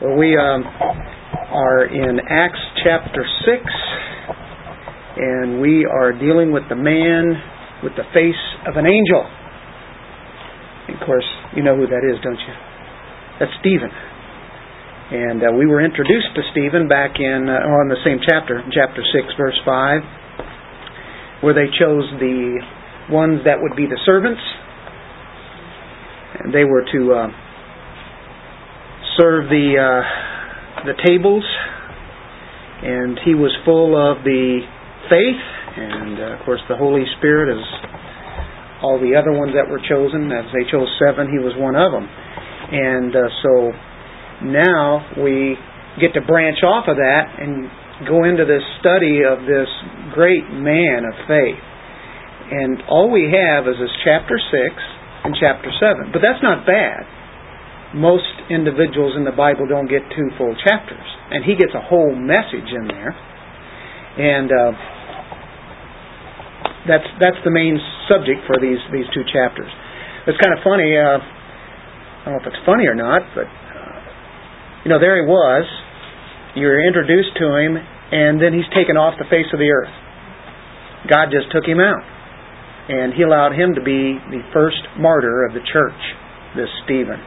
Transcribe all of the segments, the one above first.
Well, we um, are in Acts chapter 6, and we are dealing with the man with the face of an angel. Of course, you know who that is, don't you? That's Stephen. And uh, we were introduced to Stephen back in, uh, on the same chapter, chapter 6, verse 5, where they chose the ones that would be the servants. And they were to uh, serve the uh, the tables, and he was full of the faith, and uh, of course the Holy Spirit, as all the other ones that were chosen, as they chose seven, he was one of them, and uh, so now we get to branch off of that and go into this study of this great man of faith. And all we have is this chapter 6 and chapter 7. But that's not bad most individuals in the Bible don't get two full chapters, and he gets a whole message in there, and uh, that's that's the main subject for these these two chapters. It's kind of funny. Uh, I don't know if it's funny or not, but uh, you know, there he was. You're introduced to him, and then he's taken off the face of the earth. God just took him out, and he allowed him to be the first martyr of the church, this Stephen.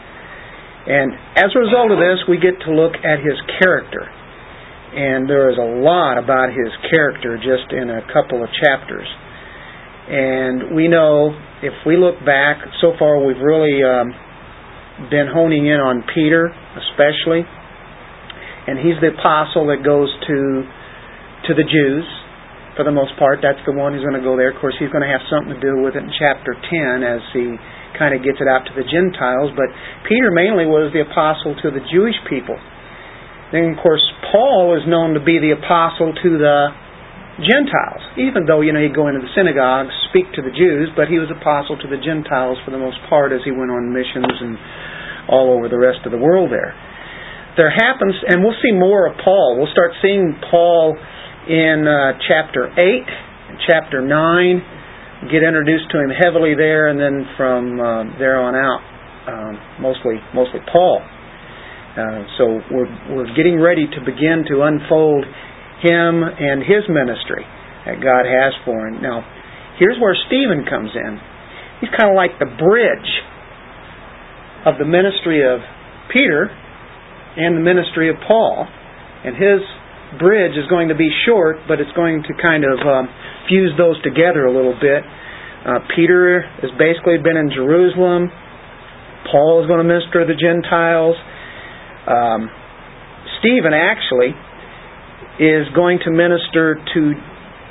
And as a result of this, we get to look at his character. And there is a lot about his character just in a couple of chapters. And we know, if we look back, so far we've really um, been honing in on Peter, especially. And he's the apostle that goes to to the Jews for the most part. That's the one who's going to go there. Of course, he's going to have something to do with it in chapter 10 as he kind of gets it out to the Gentiles, but Peter mainly was the apostle to the Jewish people. Then, of course, Paul is known to be the apostle to the Gentiles, even though, you know, he'd go into the synagogues, speak to the Jews, but he was apostle to the Gentiles for the most part as he went on missions and all over the rest of the world there. There happens, and we'll see more of Paul. We'll start seeing Paul in uh, chapter 8 chapter 9 get introduced to him heavily there, and then from uh, there on out, um, mostly mostly Paul. Uh, so we're we're getting ready to begin to unfold him and his ministry that God has for him. Now, here's where Stephen comes in. He's kind of like the bridge of the ministry of Peter and the ministry of Paul, and his bridge is going to be short, but it's going to kind of um, fuse those together a little bit. Uh, Peter has basically been in Jerusalem. Paul is going to minister to the Gentiles. Um, Stephen actually is going to minister to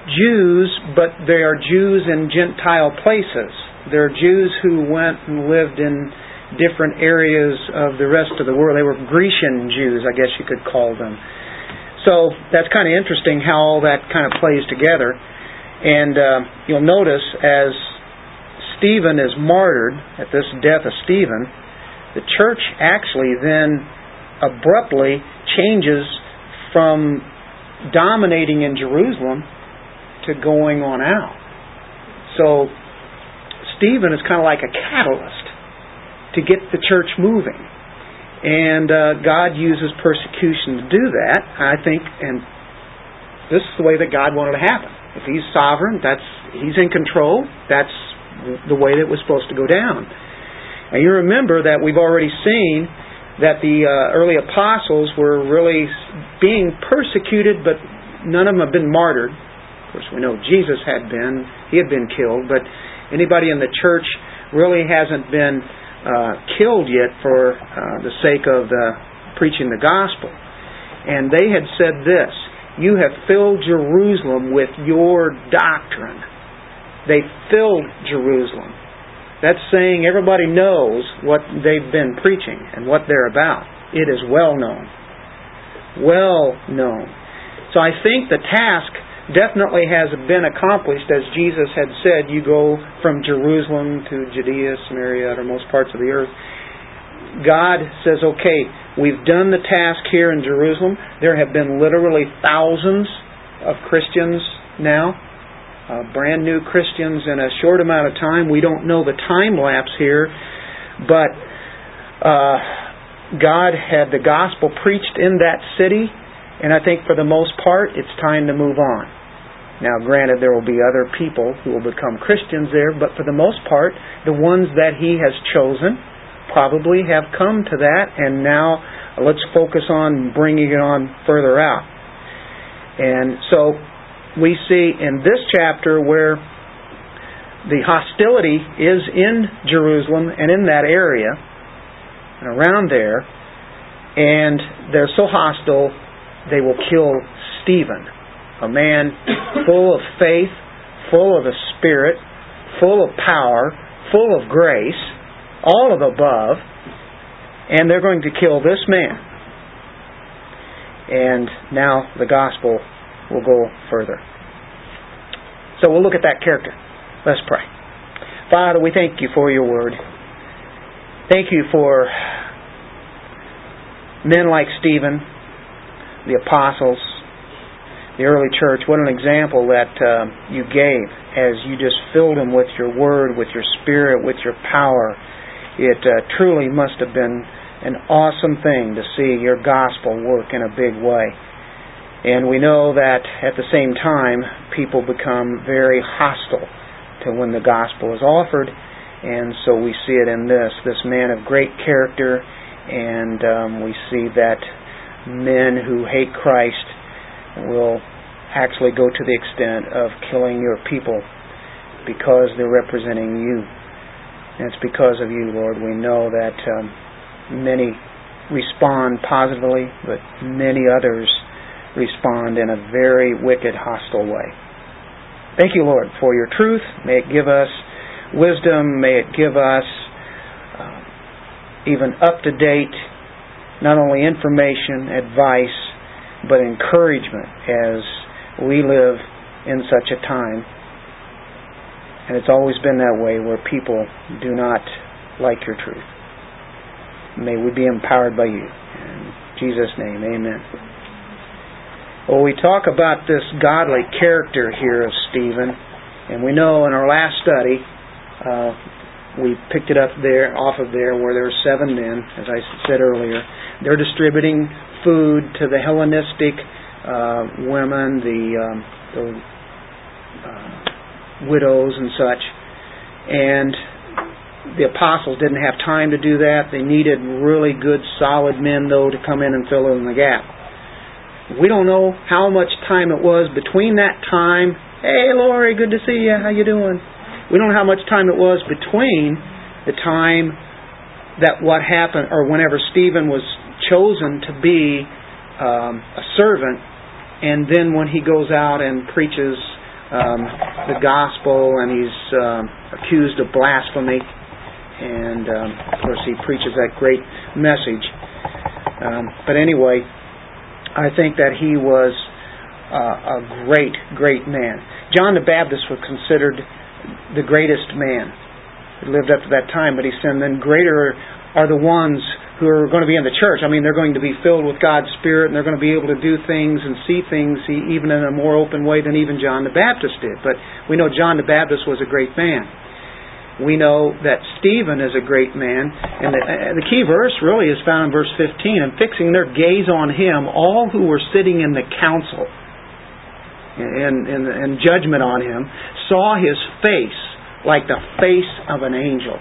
Jews, but they are Jews in Gentile places. They're Jews who went and lived in different areas of the rest of the world. They were Grecian Jews, I guess you could call them. So that's kind of interesting how all that kind of plays together. And uh, you'll notice as Stephen is martyred, at this death of Stephen, the church actually then abruptly changes from dominating in Jerusalem to going on out. So Stephen is kind of like a catalyst to get the church moving. And uh, God uses persecution to do that, I think, and this is the way that God wanted to happen. If He's sovereign, that's He's in control. That's the way that it was supposed to go down. And you remember that we've already seen that the uh, early apostles were really being persecuted, but none of them have been martyred. Of course, we know Jesus had been; he had been killed, but anybody in the church really hasn't been uh, killed yet for uh, the sake of the preaching the gospel. And they had said this You have filled Jerusalem with your doctrine. They filled Jerusalem. That's saying everybody knows what they've been preaching and what they're about. It is well known. Well known. So I think the task definitely has been accomplished as Jesus had said, you go from Jerusalem to Judea, Samaria, most parts of the earth. God says, okay, we've done the task here in Jerusalem. There have been literally thousands of Christians now, uh, brand new Christians in a short amount of time. We don't know the time lapse here, but uh, God had the gospel preached in that city, and I think for the most part, it's time to move on. Now, granted, there will be other people who will become Christians there, but for the most part, the ones that He has chosen probably have come to that, and now let's focus on bringing it on further out. And so we see in this chapter where the hostility is in Jerusalem and in that area and around there, and they're so hostile they will kill Stephen a man full of faith, full of the Spirit, full of power, full of grace, all of the above, and they're going to kill this man. And now the gospel will go further. So we'll look at that character. Let's pray. Father, we thank you for your word. Thank you for men like Stephen, the apostles, the early church, what an example that uh, you gave as you just filled them with your word, with your spirit, with your power. It uh, truly must have been an awesome thing to see your gospel work in a big way. And we know that at the same time, people become very hostile to when the gospel is offered. And so we see it in this this man of great character, and um, we see that men who hate Christ will actually go to the extent of killing your people because they're representing you. And it's because of you, Lord. We know that um, many respond positively, but many others respond in a very wicked, hostile way. Thank you, Lord, for your truth. May it give us wisdom. May it give us uh, even up to date, not only information, advice, but encouragement as we live in such a time. And it's always been that way where people do not like your truth. May we be empowered by you. In Jesus' name, amen. Well, we talk about this godly character here of Stephen, and we know in our last study, uh, we picked it up there, off of there, where there were seven men, as I said earlier. They're distributing food to the Hellenistic uh, women, the, um, the uh, widows and such. And the apostles didn't have time to do that. They needed really good, solid men, though, to come in and fill in the gap. We don't know how much time it was between that time. Hey, Lori, good to see you. How you doing? We don't know how much time it was between the time that what happened, or whenever Stephen was chosen to be um, a servant, and then when he goes out and preaches um, the gospel and he's um, accused of blasphemy, and um, of course he preaches that great message. Um, but anyway, I think that he was uh, a great, great man. John the Baptist was considered the greatest man. He lived up to that time, but he said, then greater are the ones who are going to be in the church. I mean, they're going to be filled with God's Spirit and they're going to be able to do things and see things even in a more open way than even John the Baptist did. But we know John the Baptist was a great man. We know that Stephen is a great man, and the, uh, the key verse really is found in verse 15. And fixing their gaze on him, all who were sitting in the council and, and, and judgment on him saw his face like the face of an angel.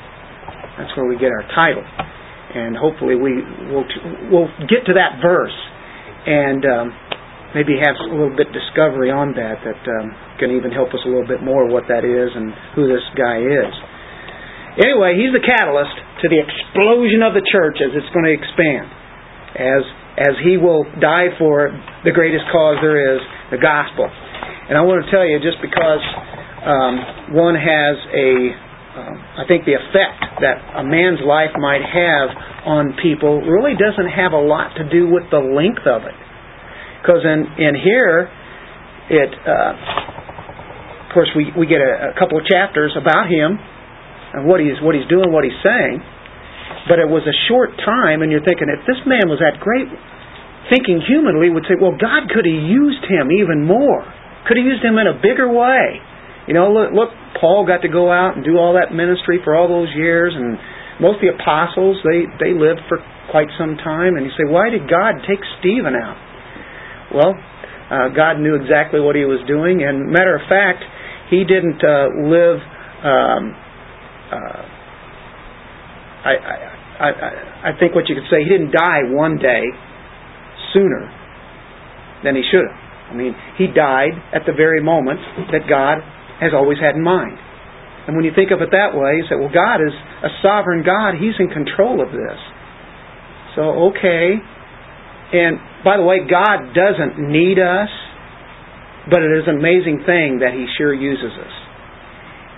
That's where we get our title and hopefully we will we'll get to that verse and um, maybe have a little bit discovery on that that um, can even help us a little bit more what that is and who this guy is. Anyway, he's the catalyst to the explosion of the church as it's going to expand, as as he will die for the greatest cause there is, the gospel. And I want to tell you, just because um, one has a um, I think the effect that a man's life might have on people really doesn't have a lot to do with the length of it. Because in, in here, it, uh, of course, we, we get a, a couple of chapters about him and what he's, what he's doing, what he's saying. But it was a short time, and you're thinking, if this man was that great, thinking humanly would say, well, God could have used him even more. Could have used him in a bigger way. You know, look, look, Paul got to go out and do all that ministry for all those years, and most of the apostles, they, they lived for quite some time. And you say, why did God take Stephen out? Well, uh, God knew exactly what he was doing. And matter of fact, he didn't uh, live. Um, uh, I, I, I, I think what you could say, he didn't die one day sooner than he should have. I mean, he died at the very moment that God has always had in mind. And when you think of it that way, you say, well, God is a sovereign God. He's in control of this. So, okay. And by the way, God doesn't need us, but it is an amazing thing that He sure uses us.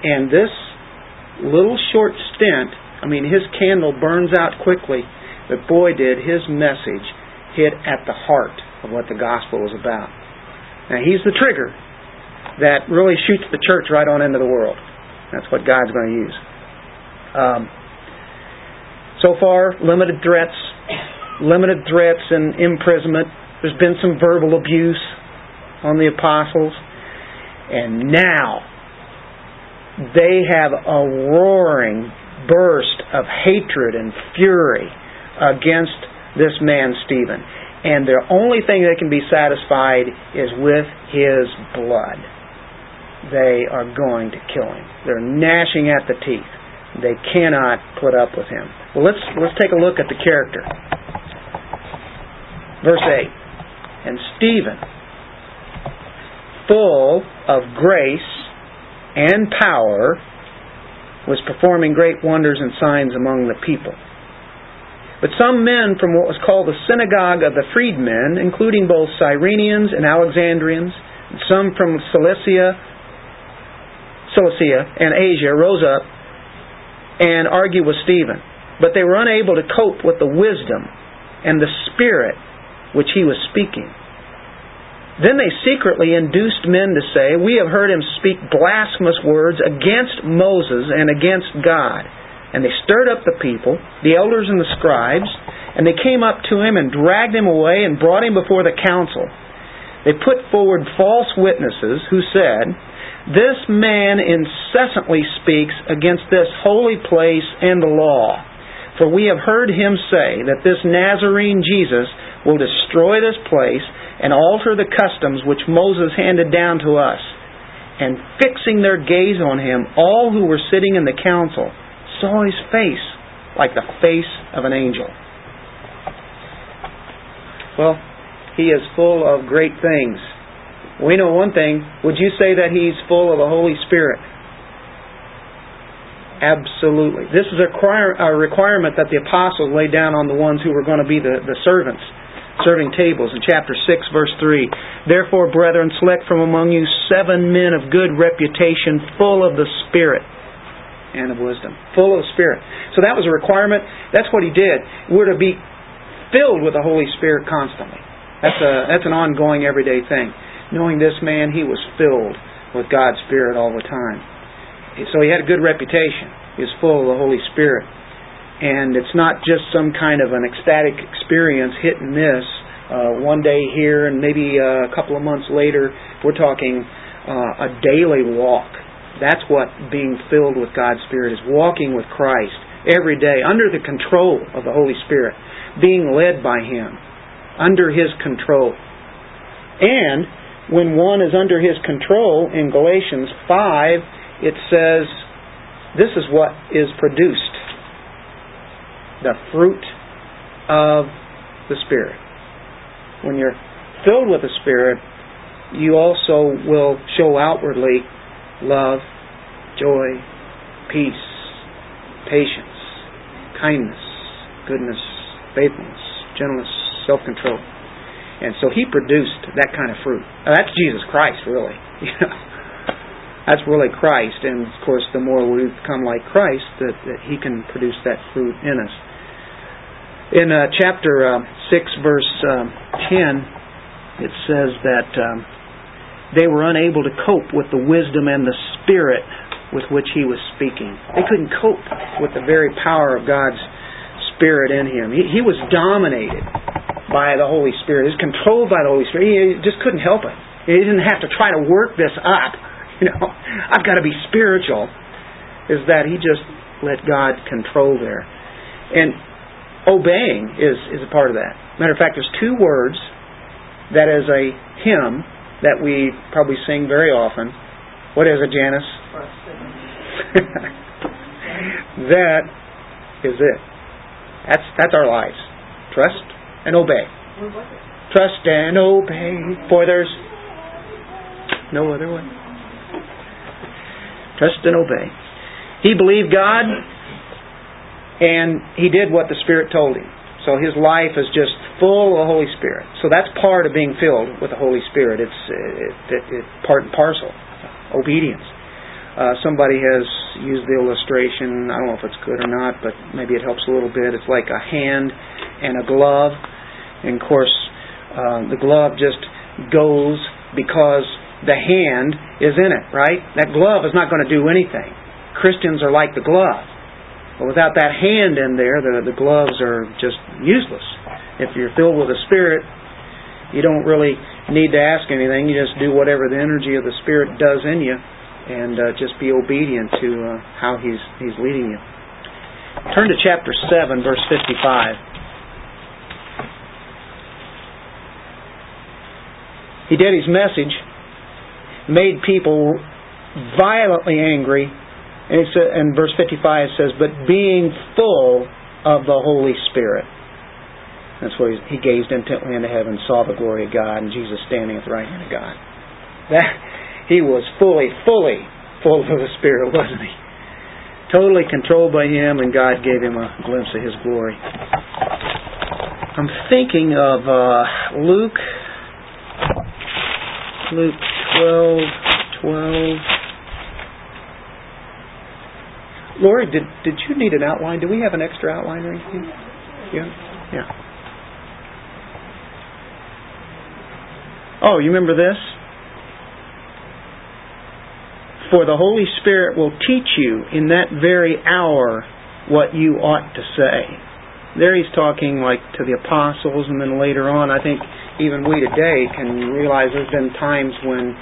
And this little short stint, I mean, His candle burns out quickly, but boy, did His message hit at the heart of what the gospel was about. Now, He's the trigger that really shoots the church right on into the world. That's what God's going to use. Um, so far, limited threats, limited threats and imprisonment. There's been some verbal abuse on the apostles. And now, they have a roaring burst of hatred and fury against this man, Stephen. And the only thing that can be satisfied is with his blood. They are going to kill him. They're gnashing at the teeth. They cannot put up with him. Well, let's let's take a look at the character. Verse 8. And Stephen, full of grace and power, was performing great wonders and signs among the people. But some men from what was called the synagogue of the freedmen, including both Cyrenians and Alexandrians, and some from Cilicia, Cilicia and Asia, rose up and argued with Stephen. But they were unable to cope with the wisdom and the spirit which he was speaking. Then they secretly induced men to say, We have heard him speak blasphemous words against Moses and against God. And they stirred up the people, the elders and the scribes, and they came up to him and dragged him away and brought him before the council. They put forward false witnesses who said, This man incessantly speaks against this holy place and the law. For we have heard him say that this Nazarene Jesus will destroy this place and alter the customs which Moses handed down to us. And fixing their gaze on him, all who were sitting in the council saw his face like the face of an angel. Well, he is full of great things. We know one thing. Would you say that he's full of the Holy Spirit? Absolutely. This is a requirement that the apostles laid down on the ones who were going to be the, the servants serving tables in chapter 6 verse 3 therefore brethren select from among you seven men of good reputation full of the spirit and of wisdom. Full of the spirit. So that was a requirement. That's what he did. We're to be filled with the holy spirit constantly. That's a that's an ongoing everyday thing. Knowing this man he was filled with god's spirit all the time. So he had a good reputation. He was full of the holy spirit and it's not just some kind of an ecstatic experience, hit and miss, uh, one day here and maybe uh, a couple of months later. We're talking uh, a daily walk. That's what being filled with God's Spirit is walking with Christ every day under the control of the Holy Spirit, being led by Him, under His control. And when one is under His control, in Galatians 5, it says, This is what is produced the fruit of the Spirit. When you're filled with the Spirit, you also will show outwardly love, joy, peace, patience, kindness, goodness, faithfulness, gentleness, self control. And so he produced that kind of fruit. Now, that's Jesus Christ, really. that's really Christ. And of course, the more we become like Christ, that, that he can produce that fruit in us. In uh, chapter uh, 6, verse uh, 10, it says that um, they were unable to cope with the wisdom and the spirit with which he was speaking. They couldn't cope with the very power of God's Spirit in him. He, he was dominated by the Holy Spirit. He was controlled by the Holy Spirit. He just couldn't help it. He didn't have to try to work this up. You know, I've got to be spiritual. Is that he just let God control there. And obeying is, is a part of that. Matter of fact, there's two words that is a hymn that we probably sing very often. What is it, Janice? that is it. That's that's our lives. Trust and obey. Trust and obey, for there's no other way. Trust and obey. He believed God, and he did what the Spirit told him. So his life is just full of the Holy Spirit. So that's part of being filled with the Holy Spirit. It's it, it, it, part and parcel. Obedience. Uh, somebody has used the illustration. I don't know if it's good or not, but maybe it helps a little bit. It's like a hand and a glove. And of course, uh, the glove just goes because the hand is in it, right? That glove is not going to do anything. Christians are like the glove. But without that hand in there, the, the gloves are just useless. If you're filled with the Spirit, you don't really need to ask anything. You just do whatever the energy of the Spirit does in you and uh, just be obedient to uh, how He's He's leading you. Turn to chapter seven, verse fifty-five. He did his message, made people violently angry, and it's in verse fifty-five says, "But being full of the Holy Spirit." That's what he gazed intently into heaven, saw the glory of God, and Jesus standing at the right hand of God. That he was fully, fully full of the Spirit, wasn't he? Totally controlled by him, and God gave him a glimpse of his glory. I'm thinking of uh, Luke, Luke 12, 12. Lori, did did you need an outline? Do we have an extra outline or anything? Yeah, yeah. Oh, you remember this? For the Holy Spirit will teach you in that very hour what you ought to say. There he's talking like to the apostles, and then later on, I think even we today can realize there's been times when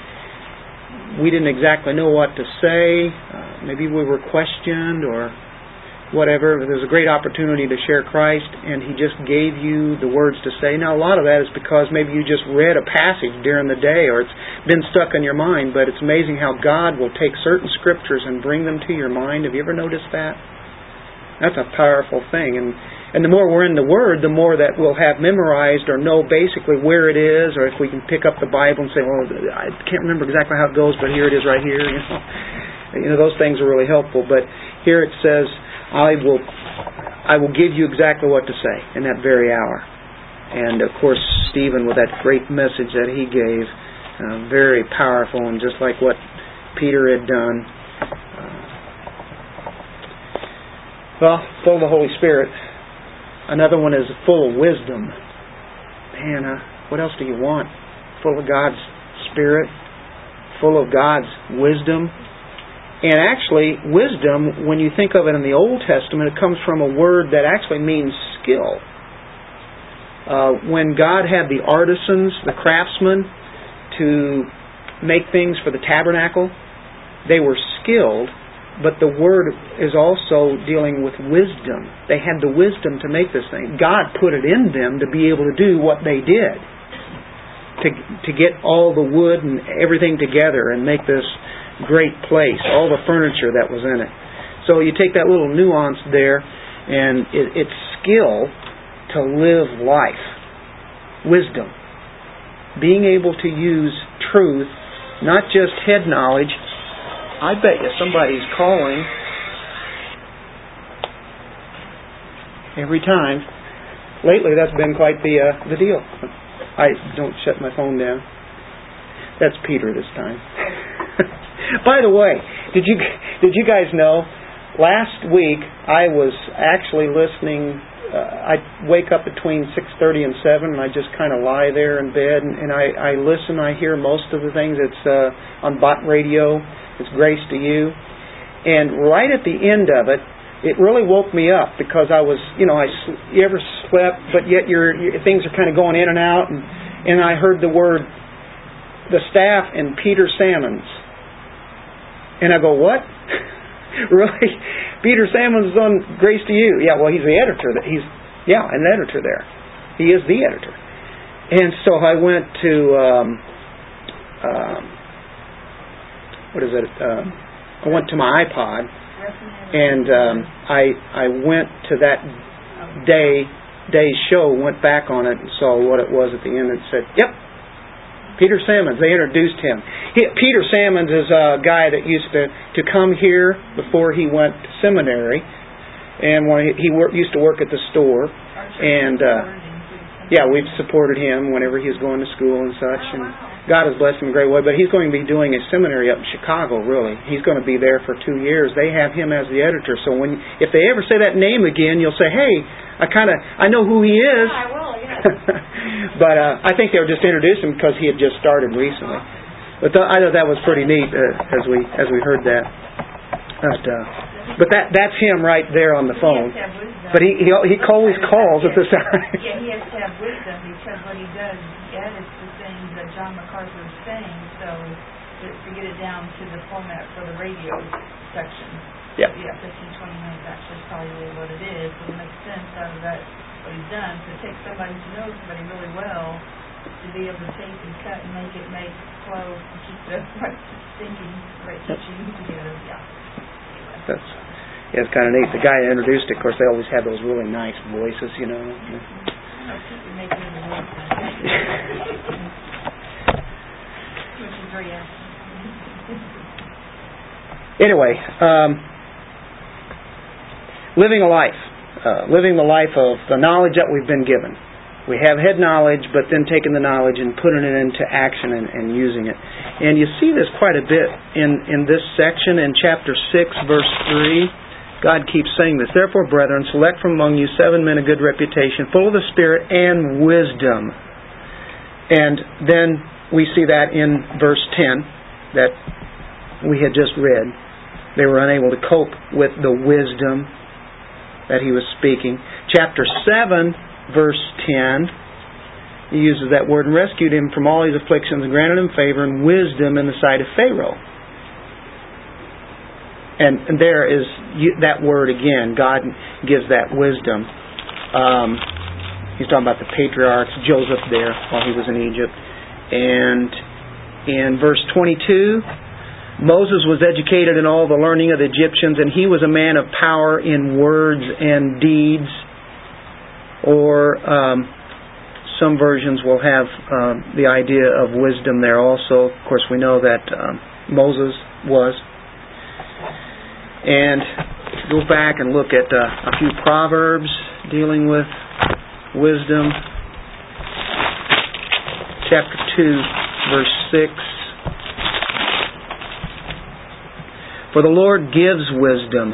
we didn't exactly know what to say. Uh, maybe we were questioned or whatever. There's a great opportunity to share Christ, and He just gave you the words to say. Now, a lot of that is because maybe you just read a passage during the day, or it's been stuck in your mind. But it's amazing how God will take certain scriptures and bring them to your mind. Have you ever noticed that? That's a powerful thing, and and the more we're in the Word, the more that we'll have memorized or know basically where it is, or if we can pick up the Bible and say, "Well, I can't remember exactly how it goes, but here it is, right here." You know, you know those things are really helpful. But here it says I will I will give you exactly what to say in that very hour. And of course, Stephen, with that great message that he gave, uh, very powerful, and just like what Peter had done. Uh, well, full of the Holy Spirit. Another one is full of wisdom. Man, uh, what else do you want? Full of God's Spirit, full of God's wisdom. And actually, wisdom, when you think of it in the Old Testament, it comes from a word that actually means skill. Uh, when God had the artisans, the craftsmen, to make things for the tabernacle, they were skilled, but the word is also dealing with wisdom. They had the wisdom to make this thing. God put it in them to be able to do what they did. To, to get all the wood and everything together and make this great place, all the furniture that was in it. So you take that little nuance there, and it, it's skill to live life, wisdom, being able to use truth, not just head knowledge. I bet you somebody's calling every time. Lately, that's been quite the uh, the deal. I don't shut my phone down. That's Peter this time. By the way, did you did you guys know? Last week I was actually listening. Uh, I wake up between six thirty and seven, and I just kind of lie there in bed, and, and I, I listen. I hear most of the things. It's uh, on Bott Radio. It's Grace to You, and right at the end of it, it really woke me up because I was, you know, I you ever slept, but yet your, your things are kind of going in and out, and and I heard the word, the staff and Peter Sammons and I go, what? really? Peter Sammons is on Grace to You. Yeah, well, he's the editor. That he's yeah, an editor there. He is the editor. And so I went to um, um, what is it? Um, I went to my iPod, and um, I I went to that day day's show, went back on it, and saw what it was at the end, and said, "Yep, Peter Sammons. They introduced him. He, Peter Sammons is a guy that used to to come here before he went to seminary, and when he, he used to work at the store, and uh, yeah, we've supported him whenever he was going to school and such, and God has blessed him in a great way. But he's going to be doing a seminary up in Chicago. Really, he's going to be there for two years. They have him as the editor, so when if they ever say that name again, you'll say, "Hey, I kind of I know who he is." Yeah, I will. Yeah. but uh, I think they were just introducing him because he had just started recently. But th- I thought that was pretty neat uh, as we as we heard that. But uh, but that that's him right there on the phone. He has to have wisdom. But he he he always calls at this hour. Yeah, he has to have wisdom because what he does, he edits the things that John MacArthur is saying, so to, to get it down to the format for the radio section. Yeah. Yeah, fifteen twenty minutes actually is probably really what it is, so it makes sense out of that, what he's done, to take somebody who knows somebody really well, to be able to tape and cut and make it make flow, and keep the right thinking, right teaching together, yeah. That's yeah, it's kind of neat. The guy that introduced it, of course, they always have those really nice voices, you know. I'll keep making it a. Which is very. Anyway, um, living a life, uh, living the life of the knowledge that we've been given. We have head knowledge, but then taking the knowledge and putting it into action and, and using it. And you see this quite a bit in, in this section in chapter 6, verse 3. God keeps saying this. Therefore, brethren, select from among you seven men of good reputation, full of the Spirit and wisdom. And then we see that in verse 10 that we had just read. They were unable to cope with the wisdom that he was speaking. Chapter 7, verse 10, he uses that word and rescued him from all his afflictions and granted him favor and wisdom in the sight of Pharaoh. And, and there is that word again. God gives that wisdom. Um, he's talking about the patriarchs, Joseph there while he was in Egypt. And in verse 22, Moses was educated in all the learning of the Egyptians, and he was a man of power in words and deeds. Or um, some versions will have um, the idea of wisdom there also. Of course, we know that um, Moses was. And go back and look at uh, a few proverbs dealing with wisdom. Chapter 2, verse 6. For the Lord gives wisdom.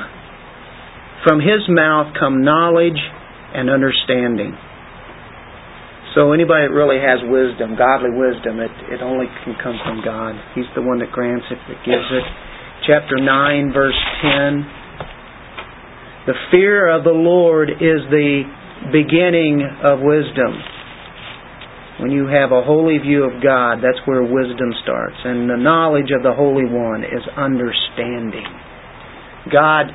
From his mouth come knowledge and understanding. So anybody that really has wisdom, godly wisdom, it, it only can come from God. He's the one that grants it, that gives it. Chapter 9, verse 10. The fear of the Lord is the beginning of wisdom. When you have a holy view of God, that's where wisdom starts. And the knowledge of the Holy One is understanding. God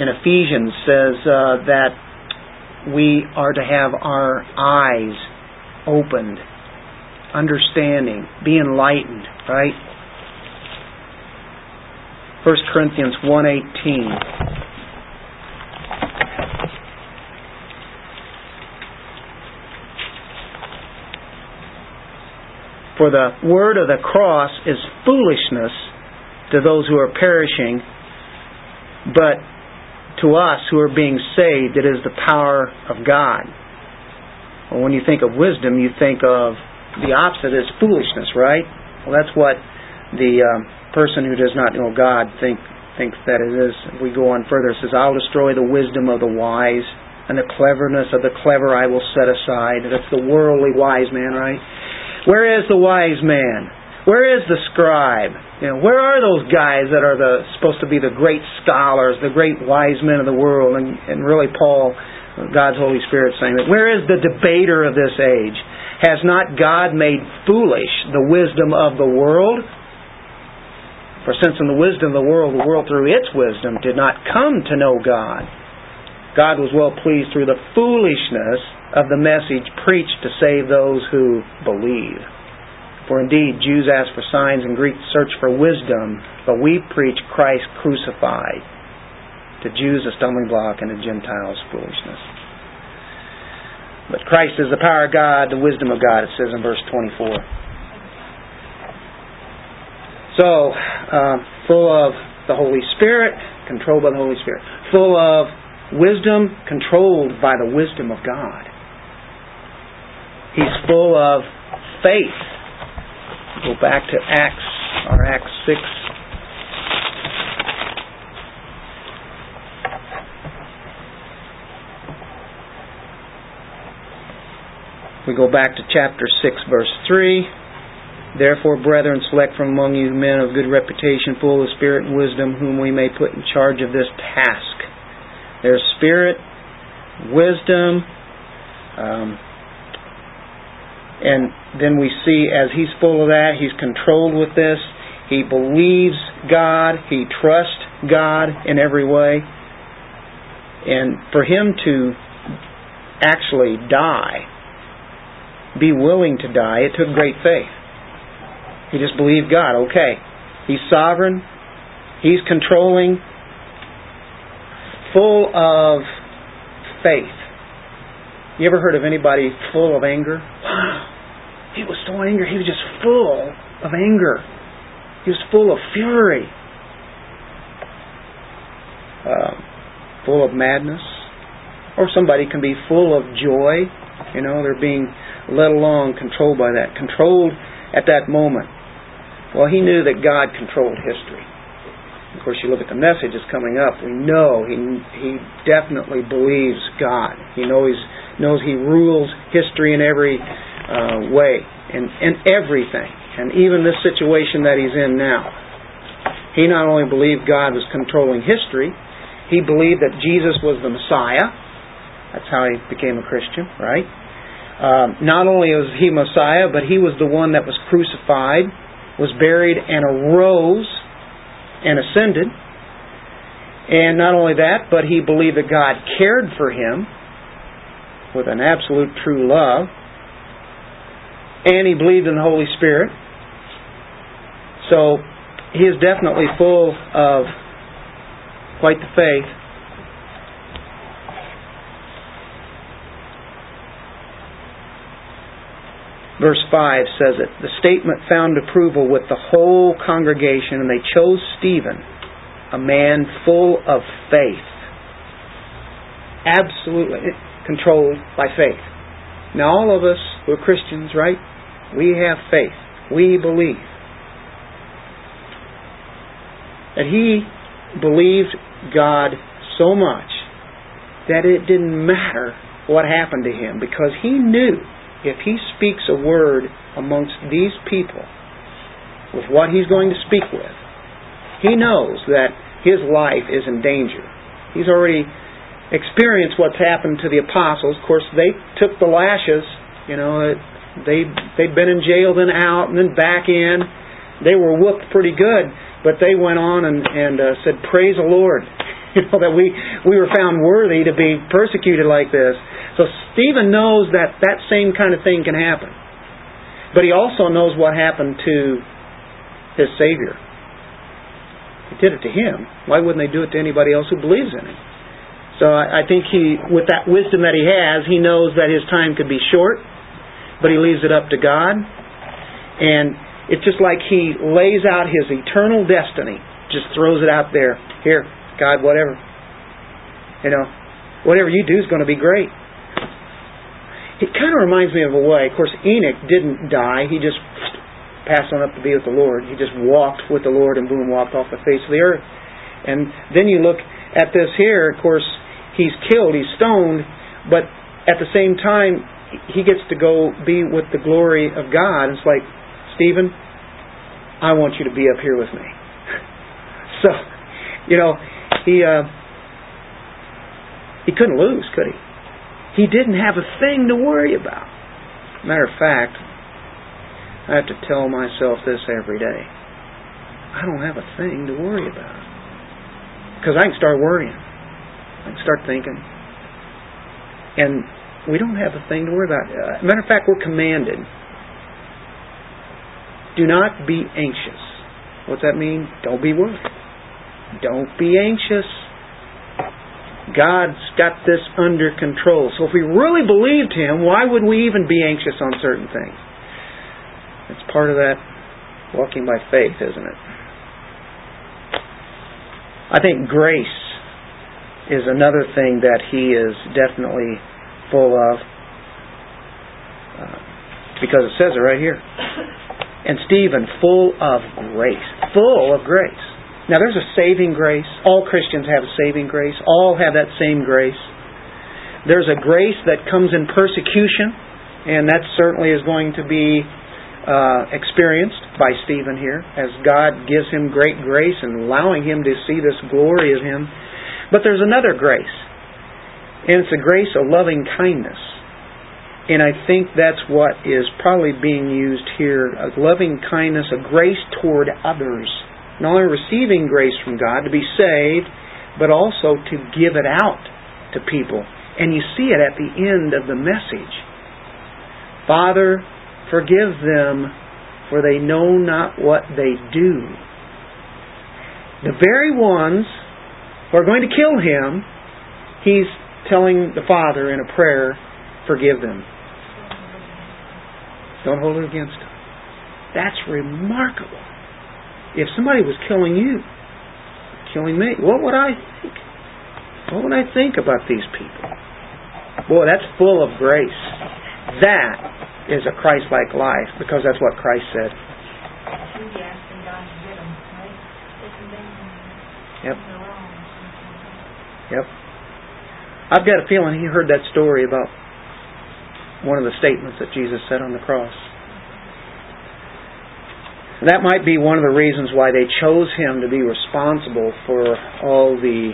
in Ephesians says uh, that we are to have our eyes opened, understanding, be enlightened, right? 1 Corinthians 1:18 For the word of the cross is foolishness to those who are perishing, but to us who are being saved, it is the power of God. Well, when you think of wisdom, you think of the opposite is foolishness, right? Well, that's what the um, person who does not know God think thinks that it is. If we go on further, it says, "I'll destroy the wisdom of the wise, and the cleverness of the clever I will set aside." That's the worldly wise man, right? Where is the wise man? Where is the scribe? You know, where are those guys that are the supposed to be the great scholars, the great wise men of the world? And, and really, Paul, God's Holy Spirit, saying that where is the debater of this age? Has not God made foolish the wisdom of the world? For since in the wisdom of the world, the world through its wisdom did not come to know God, God was well pleased through the foolishness of the message preached to save those who believe. For indeed, Jews ask for signs and Greeks search for wisdom, but we preach Christ crucified. To Jews a stumbling block and to Gentiles foolishness. But Christ is the power of God, the wisdom of God, it says in verse 24. So, uh, full of the Holy Spirit, controlled by the Holy Spirit. Full of wisdom, controlled by the wisdom of God. He's full of faith. Go back to Acts, or Acts 6. We go back to chapter 6, verse 3. Therefore, brethren, select from among you men of good reputation, full of spirit and wisdom, whom we may put in charge of this task. There's spirit, wisdom, um, and then we see as he's full of that, he's controlled with this. He believes God. He trusts God in every way. And for him to actually die, be willing to die, it took great faith. He just believed God. Okay. He's sovereign. He's controlling. Full of faith. You ever heard of anybody full of anger? He was so angry. He was just full of anger. He was full of fury. Uh, full of madness. Or somebody can be full of joy. You know, they're being led along, controlled by that. Controlled at that moment. Well, he knew that God controlled history. Of course, you look at the message that's coming up. We know he he definitely believes God. He knows knows he rules history in every uh, way and in everything, and even this situation that he's in now. He not only believed God was controlling history, he believed that Jesus was the Messiah. That's how he became a Christian, right? Um, not only was he Messiah, but he was the one that was crucified was buried and arose and ascended. And not only that, but he believed that God cared for him with an absolute true love. And he believed in the Holy Spirit. So he is definitely full of quite the faith. verse 5 says it. The statement found approval with the whole congregation, and they chose Stephen, a man full of faith. Absolutely controlled by faith. Now, all of us who are Christians, right? We have faith. We believe. That he believed God so much that it didn't matter what happened to him because he knew if he speaks a word amongst these people with what he's going to speak with, he knows that his life is in danger. He's already experienced what's happened to the apostles. Of course, they took the lashes. You know, they they'd been in jail, then out, and then back in. They were whooped pretty good, but they went on and and uh, said, "Praise the Lord." You know that we we were found worthy to be persecuted like this. So Stephen knows that that same kind of thing can happen. But he also knows what happened to his Savior. He did it to him. Why wouldn't they do it to anybody else who believes in him? So I, I think he, with that wisdom that he has, he knows that his time could be short, but he leaves it up to God. And it's just like he lays out his eternal destiny, just throws it out there. Here, God, whatever. You know, whatever you do is going to be great. It kind of reminds me of a way. Of course, Enoch didn't die. He just passed on up to be with the Lord. He just walked with the Lord and boom, walked off the face of the earth. And then you look at this here, of course, he's killed, he's stoned, but at the same time, he gets to go be with the glory of God. It's like, Stephen, I want you to be up here with me. so, you know, he uh, he couldn't lose, could he? He didn't have a thing to worry about. Matter of fact, I have to tell myself this every day. I don't have a thing to worry about. Because I can start worrying. I can start thinking. And we don't have a thing to worry about. Uh, matter of fact, we're commanded. Do not be anxious. What's that mean? Don't be worried. Don't be anxious. God's got this under control. So if we really believed Him, why would we even be anxious on certain things? It's part of that walking by faith, isn't it? I think grace is another thing that He is definitely full of. Uh, because it says it right here. And Stephen, full of grace. Full of grace. Now there's a saving grace. All Christians have a saving grace. All have that same grace. There's a grace that comes in persecution, and that certainly is going to be uh, experienced by Stephen here, as God gives him great grace and allowing him to see this glory of him. But there's another grace, and it's a grace of loving kindness. And I think that's what is probably being used here a loving kindness, a grace toward others not only receiving grace from God to be saved, but also to give it out to people. And you see it at the end of the message. Father, forgive them, for they know not what they do. The very ones who are going to kill him, he's telling the Father in a prayer, forgive them. Don't hold it against them. That's remarkable. If somebody was killing you, killing me, what would I think? What would I think about these people? Boy, that's full of grace. That is a Christ like life because that's what Christ said. Yep. Yep. I've got a feeling he heard that story about one of the statements that Jesus said on the cross. That might be one of the reasons why they chose him to be responsible for all the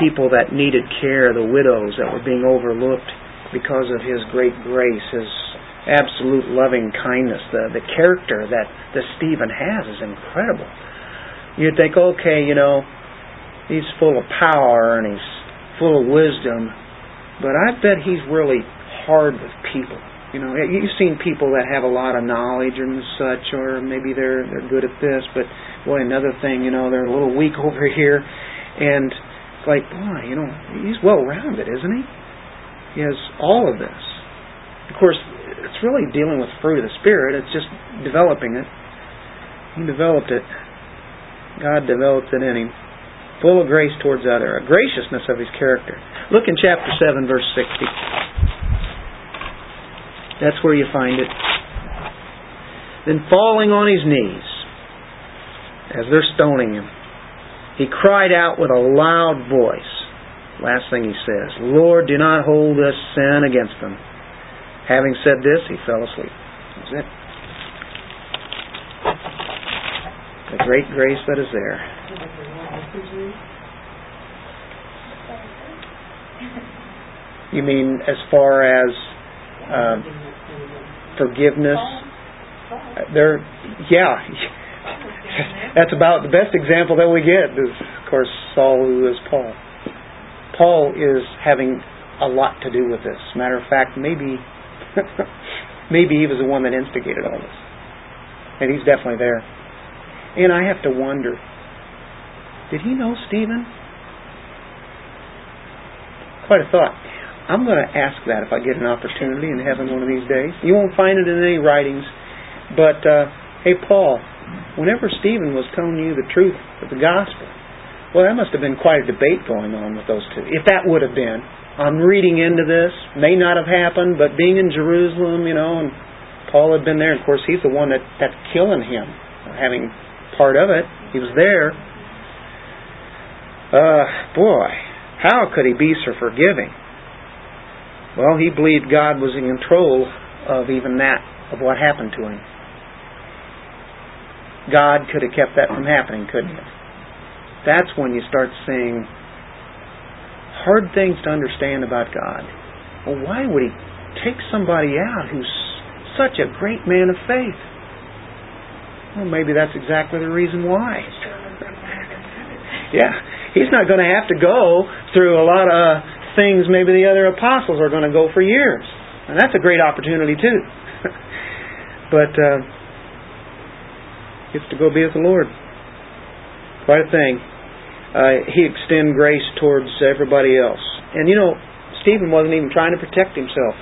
people that needed care, the widows that were being overlooked because of his great grace, his absolute loving kindness. The, the character that, that Stephen has is incredible. You'd think, okay, you know, he's full of power and he's full of wisdom, but I bet he's really hard with people. You know, you've seen people that have a lot of knowledge and such, or maybe they're they're good at this, but boy, another thing, you know, they're a little weak over here, and it's like, boy, you know, he's well rounded, isn't he? He has all of this. Of course, it's really dealing with fruit of the spirit. It's just developing it. He developed it. God developed it in him, full of grace towards other, a graciousness of his character. Look in chapter seven, verse sixty. That's where you find it. Then falling on his knees, as they're stoning him, he cried out with a loud voice. Last thing he says, Lord, do not hold this sin against them. Having said this, he fell asleep. That's it. The great grace that is there. You mean as far as um, forgiveness. There, yeah, that's about the best example that we get is, of course, Saul, who is Paul. Paul is having a lot to do with this. Matter of fact, maybe, maybe he was the one that instigated all this, and he's definitely there. And I have to wonder, did he know Stephen? Quite a thought. I'm going to ask that if I get an opportunity in heaven one of these days. You won't find it in any writings. But, uh, hey, Paul, whenever Stephen was telling you the truth of the gospel, well, that must have been quite a debate going on with those two. If that would have been. I'm reading into this. May not have happened, but being in Jerusalem, you know, and Paul had been there. And Of course, he's the one that, that's killing him, having part of it. He was there. Uh, boy, how could he be so forgiving? Well, he believed God was in control of even that, of what happened to him. God could have kept that from happening, couldn't he? That's when you start seeing hard things to understand about God. Well, why would he take somebody out who's such a great man of faith? Well, maybe that's exactly the reason why. yeah, he's not going to have to go through a lot of things maybe the other apostles are going to go for years. And that's a great opportunity too. but uh, gets to go be with the Lord. Quite a thing. Uh, he extend grace towards everybody else. And you know, Stephen wasn't even trying to protect himself.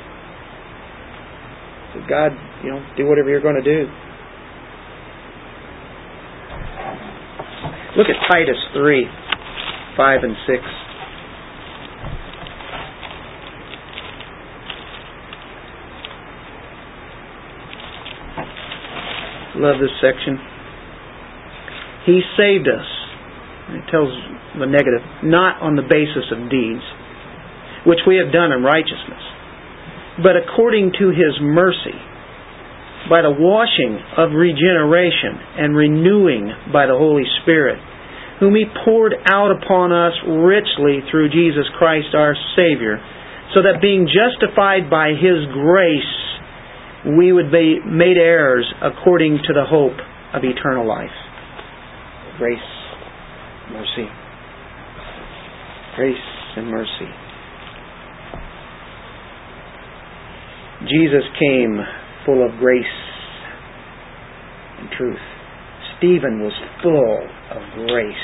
So God, you know, do whatever you're going to do. Look at Titus 3, 5 and 6. Love this section. He saved us. It tells the negative, not on the basis of deeds, which we have done in righteousness, but according to His mercy, by the washing of regeneration and renewing by the Holy Spirit, whom He poured out upon us richly through Jesus Christ our Savior, so that being justified by His grace, we would be made heirs according to the hope of eternal life. Grace, mercy. Grace and mercy. Jesus came full of grace and truth. Stephen was full of grace.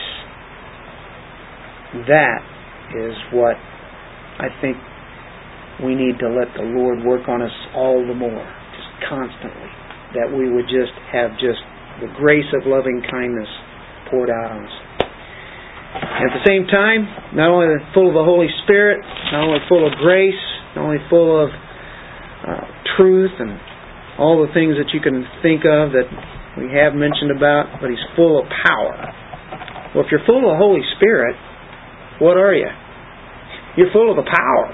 That is what I think we need to let the Lord work on us all the more constantly. That we would just have just the grace of loving kindness poured out on us. At the same time, not only full of the Holy Spirit, not only full of grace, not only full of uh, truth and all the things that you can think of that we have mentioned about, but He's full of power. Well, if you're full of the Holy Spirit, what are you? You're full of the power,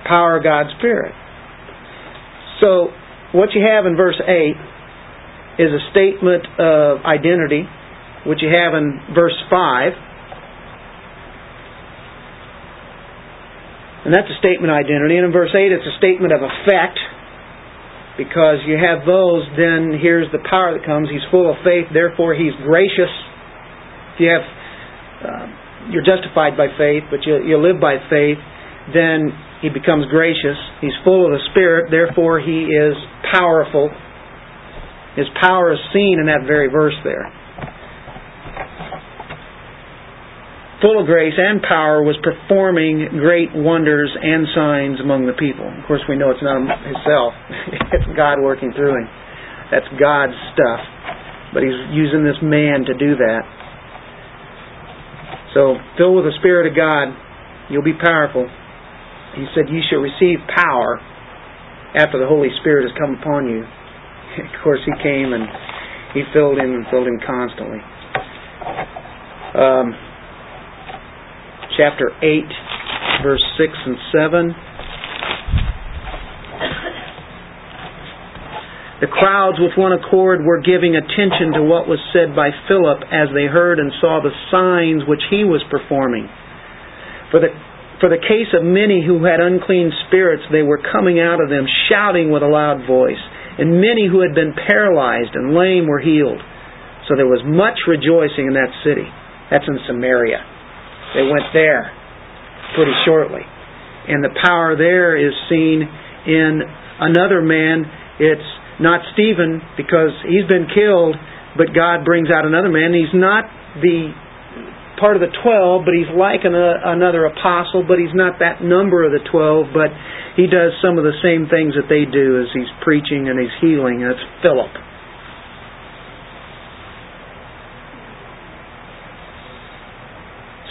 the power of God's Spirit. So what you have in verse 8 is a statement of identity, which you have in verse 5. And that's a statement of identity. And in verse 8, it's a statement of effect. Because you have those, then here's the power that comes. He's full of faith, therefore he's gracious. If you have, uh, you're justified by faith, but you, you live by faith, then he becomes gracious. He's full of the Spirit, therefore he is powerful. His power is seen in that very verse there. Full of grace and power was performing great wonders and signs among the people. Of course, we know it's not himself. it's God working through him. That's God's stuff. But he's using this man to do that. So, filled with the Spirit of God, you'll be powerful. He said, You shall receive power after the Holy Spirit has come upon you. Of course, He came and He filled him and filled him constantly. Um, chapter 8, verse 6 and 7. The crowds with one accord were giving attention to what was said by Philip as they heard and saw the signs which he was performing. For the for the case of many who had unclean spirits, they were coming out of them, shouting with a loud voice. And many who had been paralyzed and lame were healed. So there was much rejoicing in that city. That's in Samaria. They went there pretty shortly. And the power there is seen in another man. It's not Stephen because he's been killed, but God brings out another man. He's not the part of the twelve, but he's like an, uh, another apostle, but he's not that number of the twelve, but he does some of the same things that they do as he's preaching and he's healing. That's Philip.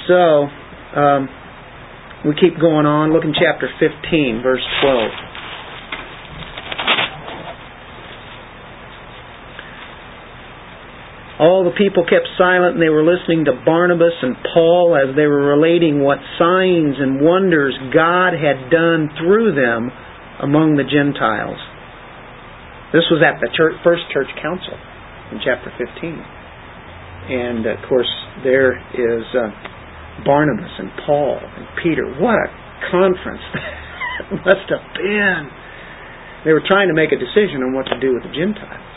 So, um, we keep going on. Look in chapter 15, verse 12. All the people kept silent and they were listening to Barnabas and Paul as they were relating what signs and wonders God had done through them among the Gentiles. This was at the church, first church council in chapter 15. And of course, there is uh, Barnabas and Paul and Peter. What a conference that must have been. They were trying to make a decision on what to do with the Gentiles.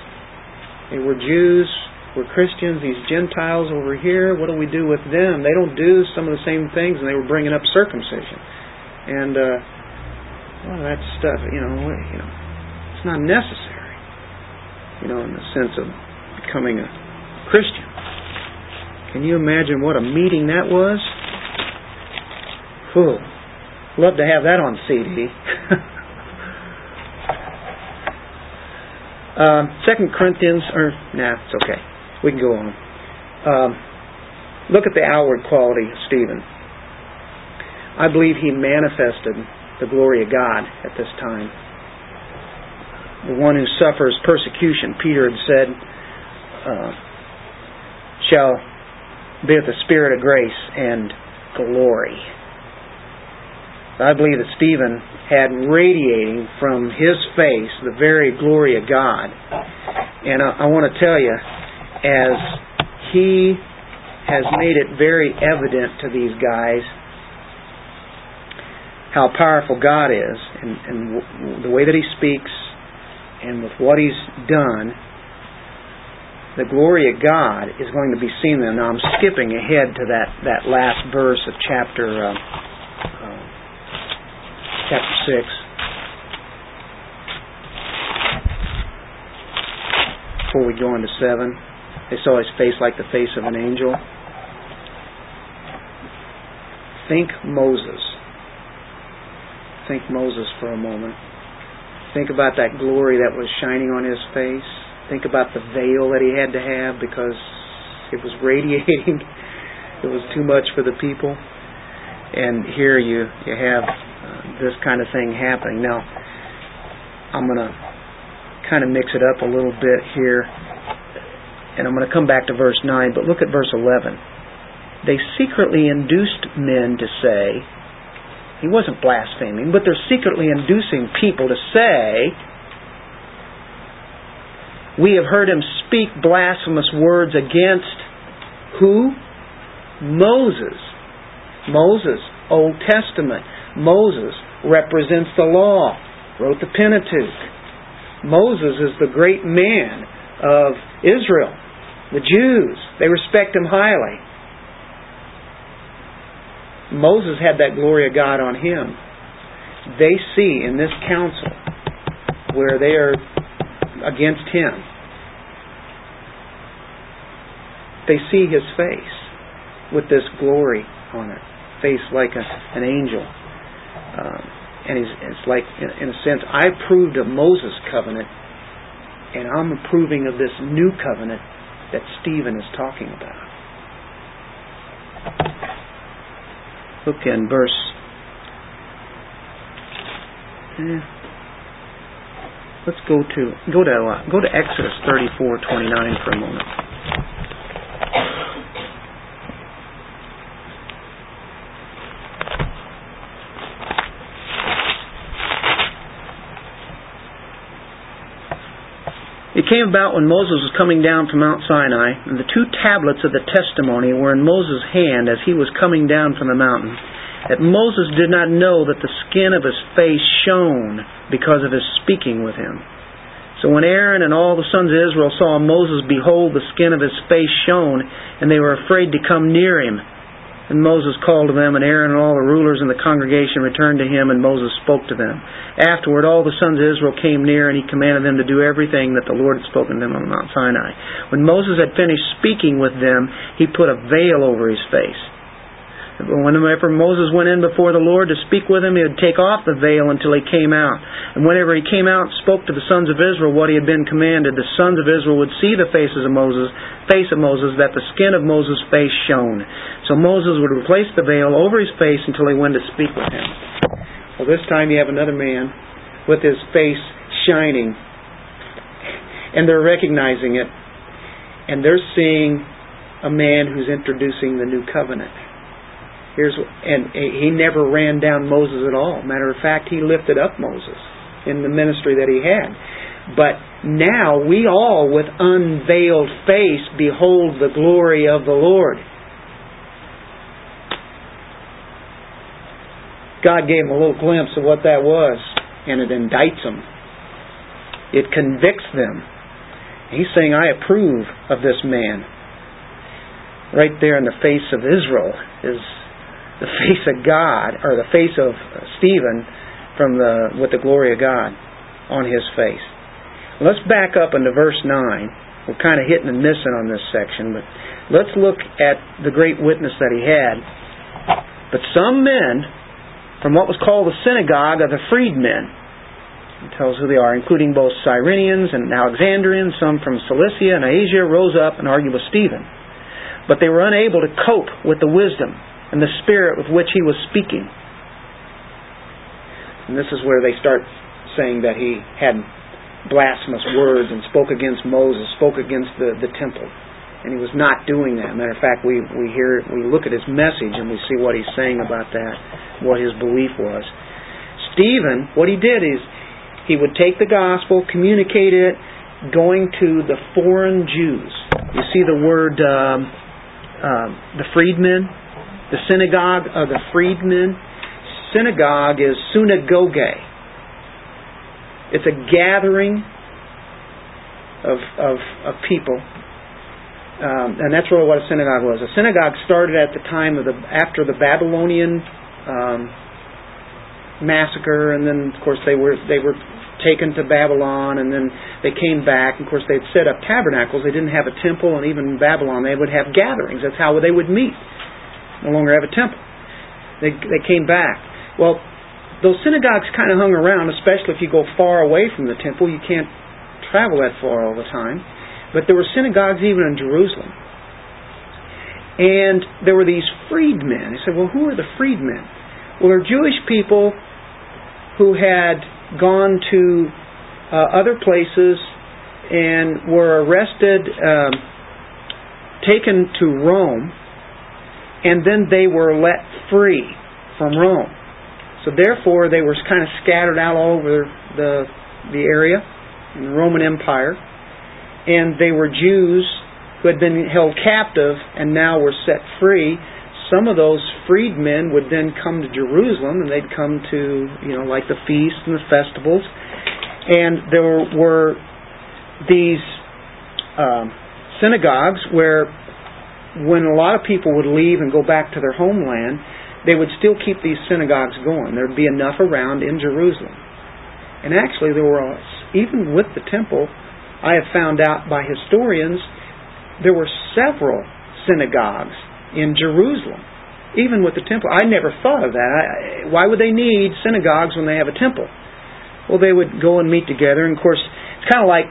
They were Jews, we're Christians, these Gentiles over here, what do we do with them? They don't do some of the same things, and they were bringing up circumcision. And, uh, well, that stuff, you know, you know, it's not necessary, you know, in the sense of becoming a Christian. Can you imagine what a meeting that was? Whew. Love to have that on CD. Um, Second Corinthians, or nah, it's okay. We can go on. Um, look at the outward quality of Stephen. I believe he manifested the glory of God at this time. The one who suffers persecution, Peter had said, uh, shall be with the Spirit of grace and glory. I believe that Stephen had radiating from his face the very glory of God. And I, I want to tell you, as he has made it very evident to these guys how powerful God is and, and the way that he speaks and with what he's done, the glory of God is going to be seen there. Now I'm skipping ahead to that, that last verse of chapter uh, uh, chapter six. Before we go into seven. They saw his face like the face of an angel. Think Moses. Think Moses for a moment. Think about that glory that was shining on his face. Think about the veil that he had to have because it was radiating. It was too much for the people. And here you you have uh, this kind of thing happening. Now, I'm going to kind of mix it up a little bit here and I'm going to come back to verse 9, but look at verse 11. They secretly induced men to say, he wasn't blaspheming, but they're secretly inducing people to say, we have heard him speak blasphemous words against who? Moses. Moses, Old Testament. Moses represents the law, wrote the Pentateuch. Moses is the great man of Israel, the Jews. They respect him highly. Moses had that glory of God on him. They see in this council where they are against him, they see his face with this glory on it, face like a, an angel. Um, and it's like, in, in a sense, I approved of Moses' covenant, and I'm approving of this new covenant that Stephen is talking about. Look in verse. Eh, let's go to go to go to Exodus thirty four twenty nine for a moment. Came about when Moses was coming down from Mount Sinai, and the two tablets of the testimony were in Moses' hand as he was coming down from the mountain, that Moses did not know that the skin of his face shone because of his speaking with him. So when Aaron and all the sons of Israel saw Moses, behold, the skin of his face shone, and they were afraid to come near him. And Moses called to them, and Aaron and all the rulers in the congregation returned to him, and Moses spoke to them. Afterward, all the sons of Israel came near, and he commanded them to do everything that the Lord had spoken to them on Mount Sinai. When Moses had finished speaking with them, he put a veil over his face. Whenever Moses went in before the Lord to speak with him, he would take off the veil until he came out. And whenever he came out and spoke to the sons of Israel what he had been commanded, the sons of Israel would see the faces of Moses, face of Moses, that the skin of Moses' face shone. So Moses would replace the veil over his face until he went to speak with him. Well, this time you have another man with his face shining, and they're recognizing it, and they're seeing a man who's introducing the new covenant. Here's and he never ran down Moses at all. Matter of fact, he lifted up Moses in the ministry that he had. But now we all, with unveiled face, behold the glory of the Lord. God gave him a little glimpse of what that was, and it indicts them. It convicts them. He's saying, I approve of this man. Right there in the face of Israel is the face of God, or the face of Stephen from the with the glory of God on his face. Let's back up into verse 9. We're kind of hitting and missing on this section, but let's look at the great witness that he had. But some men from what was called the synagogue of the freedmen, tells who they are, including both Cyrenians and Alexandrians, some from Cilicia and Asia, rose up and argued with Stephen. But they were unable to cope with the wisdom and the spirit with which he was speaking. And this is where they start saying that he had blasphemous words and spoke against Moses, spoke against the, the temple. And he was not doing that. Matter of fact, we, we hear we look at his message and we see what he's saying about that, what his belief was. Stephen, what he did is he would take the gospel, communicate it, going to the foreign Jews. You see the word um, uh, the freedmen, the synagogue of the freedmen. Synagogue is synagogue. It's a gathering of of, of people, um, and that's really what a synagogue was. A synagogue started at the time of the after the Babylonian um, massacre, and then of course they were they were taken to Babylon, and then they came back. Of course, they'd set up tabernacles. They didn't have a temple, and even in Babylon, they would have gatherings. That's how they would meet. No longer have a temple. They they came back. Well, those synagogues kind of hung around, especially if you go far away from the temple. You can't travel that far all the time. But there were synagogues even in Jerusalem. And there were these freedmen. He said, well, who are the freedmen? Well, they're Jewish people who had gone to uh, other places and were arrested, um, taken to Rome, and then they were let free from Rome. So therefore, they were kind of scattered out all over the the area in the Roman Empire, and they were Jews who had been held captive and now were set free some of those freedmen would then come to Jerusalem and they'd come to, you know, like the feasts and the festivals. And there were these um, synagogues where when a lot of people would leave and go back to their homeland, they would still keep these synagogues going. There'd be enough around in Jerusalem. And actually, there were, even with the temple, I have found out by historians, there were several synagogues in Jerusalem, even with the temple. I never thought of that. I, why would they need synagogues when they have a temple? Well, they would go and meet together. And of course, it's kind of like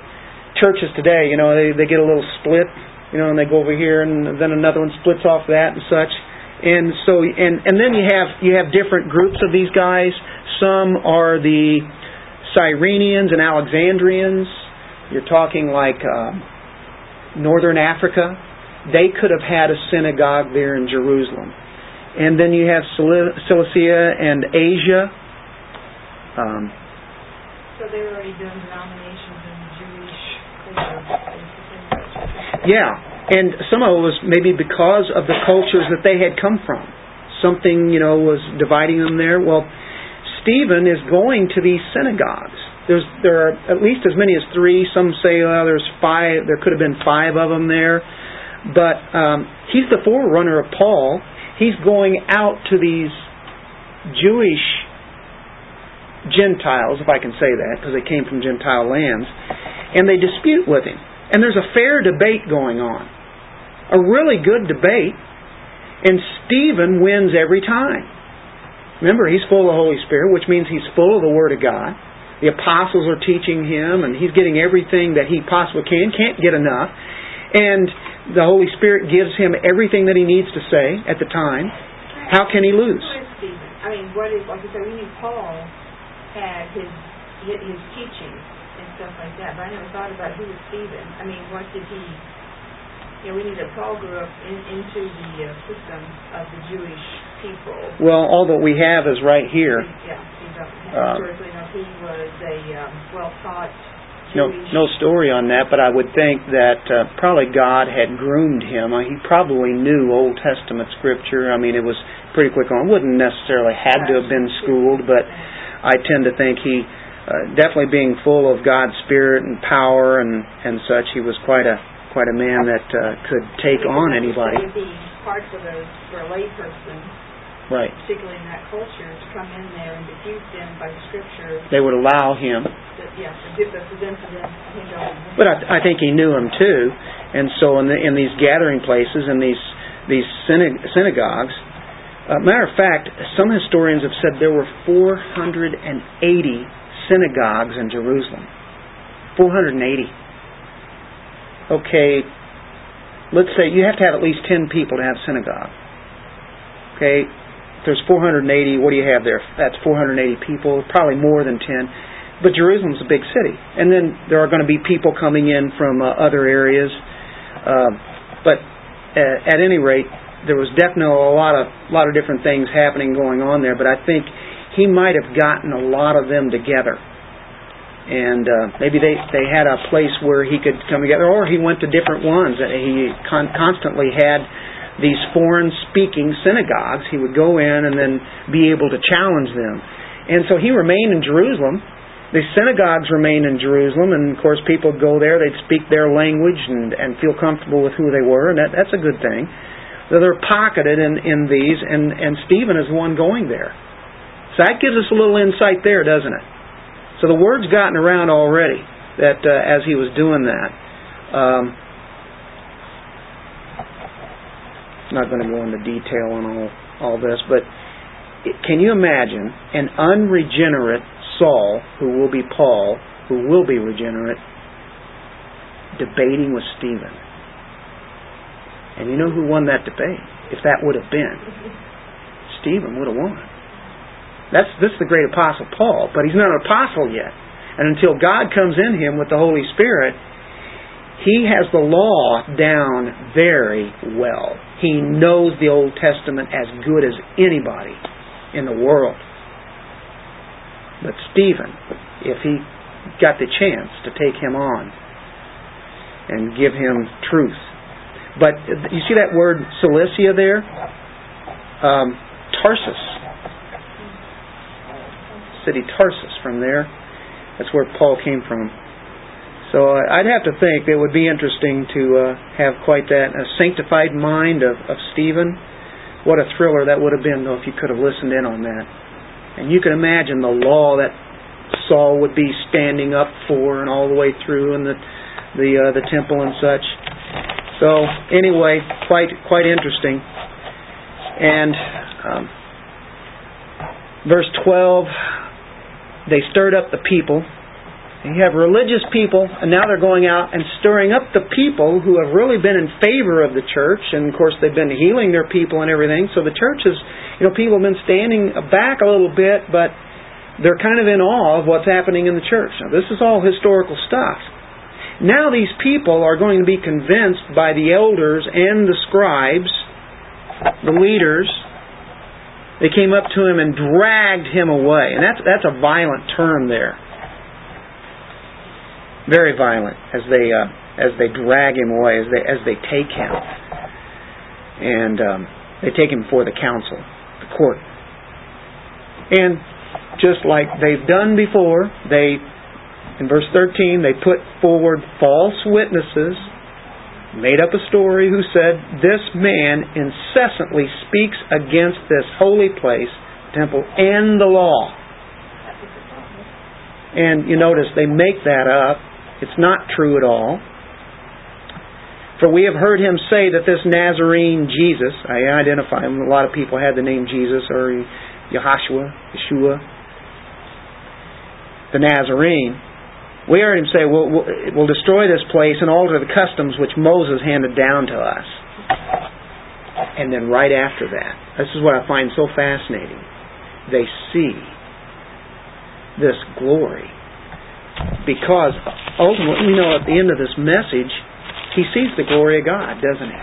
churches today. You know, they they get a little split. You know, and they go over here, and then another one splits off that and such. And so, and and then you have you have different groups of these guys. Some are the Cyrenians and Alexandrians. You're talking like uh, Northern Africa they could have had a synagogue there in Jerusalem. And then you have Cilicia and Asia. Um, so they were already doing in Jewish Yeah, and some of it was maybe because of the cultures that they had come from. Something, you know, was dividing them there. Well, Stephen is going to these synagogues. There's there are at least as many as three. Some say well, there's five. There could have been five of them there. But um, he's the forerunner of Paul. He's going out to these Jewish Gentiles, if I can say that, because they came from Gentile lands, and they dispute with him. And there's a fair debate going on. A really good debate. And Stephen wins every time. Remember, he's full of the Holy Spirit, which means he's full of the Word of God. The apostles are teaching him, and he's getting everything that he possibly can, can't get enough. And the Holy Spirit gives him everything that he needs to say at the time. How can he lose? I mean, what is like I said? We knew Paul had his his teaching stuff like that, but I never thought about who was Stephen. I mean, what did he? You know, we knew that Paul grew up in, into the uh, system of the Jewish people. Well, all that we have is right here. Yeah, he's uh, historically, uh, he was a um, well-taught no no story on that, but I would think that uh, probably God had groomed him. Uh, he probably knew Old Testament scripture. I mean, it was pretty quick on. Wouldn't necessarily had to have been schooled, but I tend to think he uh, definitely being full of God's Spirit and power and and such, he was quite a quite a man that uh, could take on anybody. Would be hard for a layperson, Right. particularly in that culture, to come in there and diffuse them by the scripture. They would allow him, yeah, to give the present to them. I but I, I think he knew him too. And so in the, in these gathering places, in these these syna- synagogues, uh, matter of fact, some historians have said there were 480 synagogues in Jerusalem. 480. Okay, let's say you have to have at least 10 people to have a synagogue. Okay, there's 480, what do you have there? That's 480 people, probably more than 10. But Jerusalem's a big city, and then there are going to be people coming in from uh, other areas. Uh, but at any rate, there was definitely a lot of lot of different things happening going on there. But I think he might have gotten a lot of them together, and uh, maybe they they had a place where he could come together, or he went to different ones. He con- constantly had these foreign speaking synagogues. He would go in and then be able to challenge them, and so he remained in Jerusalem. The synagogues remained in Jerusalem, and of course, people would go there. They'd speak their language and, and feel comfortable with who they were, and that, that's a good thing. So they're pocketed in, in these, and, and Stephen is the one going there. So that gives us a little insight there, doesn't it? So the word's gotten around already that uh, as he was doing that. Um, not going to go into detail on all all this, but it, can you imagine an unregenerate Saul, who will be Paul, who will be regenerate, debating with Stephen? And you know who won that debate? If that would have been, Stephen would have won. That's this is the great apostle Paul, but he's not an apostle yet. And until God comes in him with the Holy Spirit, he has the law down very well. He knows the Old Testament as good as anybody in the world. But Stephen, if he got the chance to take him on and give him truth. But you see that word Cilicia there? Um, Tarsus. City Tarsus from there. That's where Paul came from. So uh, I'd have to think it would be interesting to uh, have quite that a sanctified mind of, of Stephen. What a thriller that would have been, though, if you could have listened in on that. And you can imagine the law that Saul would be standing up for, and all the way through, and the the uh, the temple and such. So anyway, quite quite interesting. And um, verse twelve, they stirred up the people. And you have religious people, and now they're going out and stirring up the people who have really been in favor of the church. And of course, they've been healing their people and everything. So the church is, you know, people have been standing back a little bit, but they're kind of in awe of what's happening in the church. Now, this is all historical stuff. Now, these people are going to be convinced by the elders and the scribes, the leaders. They came up to him and dragged him away. And that's, that's a violent term there. Very violent as they uh, as they drag him away, as they as they take him, and um, they take him before the council, the court, and just like they've done before, they in verse thirteen they put forward false witnesses, made up a story who said this man incessantly speaks against this holy place, temple, and the law. And you notice they make that up it's not true at all. For we have heard him say that this Nazarene Jesus, I identify him, a lot of people had the name Jesus or Yahashua, Yeshua, the Nazarene. We heard him say, we'll, we'll, destroy this place and alter the customs which Moses handed down to us. And then right after that, this is what I find so fascinating. They see this glory because ultimately, we know at the end of this message, he sees the glory of God, doesn't he?